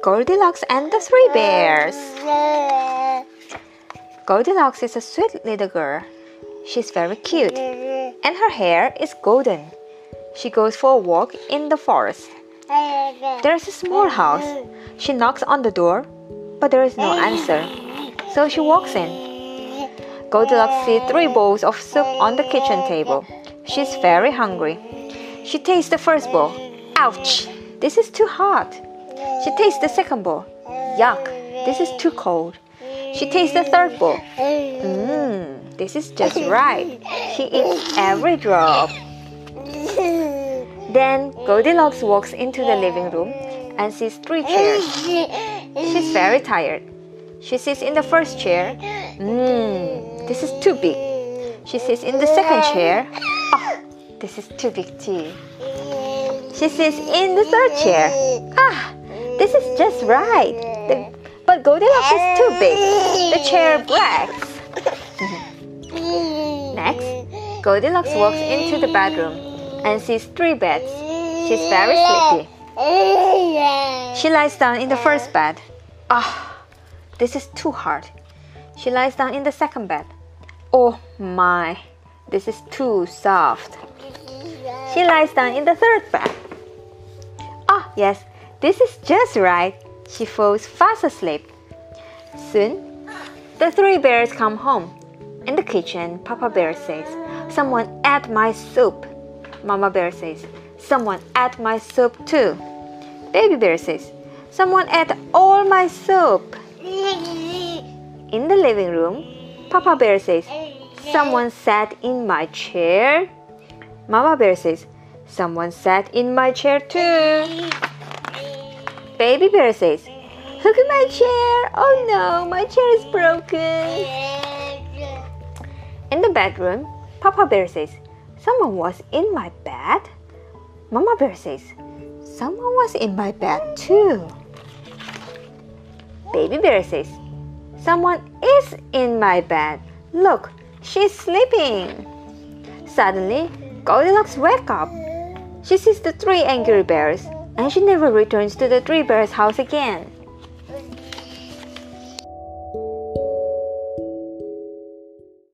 Goldilocks and the Three Bears. Goldilocks is a sweet little girl. She's very cute, and her hair is golden. She goes for a walk in the forest. There's a small house. She knocks on the door, but there is no answer. So she walks in. Goldilocks sees three bowls of soup on the kitchen table. She's very hungry. She tastes the first bowl. Ouch! This is too hot. She tastes the second bowl. Yuck! This is too cold. She tastes the third bowl. Mmm, this is just right. She eats every drop. Then Goldilocks walks into the living room and sees three chairs. She's very tired. She sits in the first chair. Mmm, this is too big. She sits in the second chair. Oh, this is too big too. She sits in the third chair. Ah, this is just right. The, but Goldilocks is too big. The chair breaks. Next, Goldilocks walks into the bedroom and sees three beds. She's very sleepy. She lies down in the first bed. Ah, oh, this is too hard. She lies down in the second bed. Oh my, this is too soft. She lies down in the third bed. Ah, oh, yes, this is just right. She falls fast asleep. Soon, the three bears come home. In the kitchen, Papa Bear says, Someone ate my soup. Mama Bear says, Someone ate my soup too. Baby Bear says, Someone ate all my soup. In the living room, Papa Bear says, Someone sat in my chair. Mama Bear says, Someone sat in my chair too. Baby Bear says, Look at my chair. Oh no, my chair is broken. In the bedroom, Papa Bear says, Someone was in my bed? Mama Bear says, Someone was in my bed too. Baby Bear says, Someone is in my bed. Look, she's sleeping. Suddenly, Goldilocks wakes up. She sees the three angry bears and she never returns to the three bears' house again.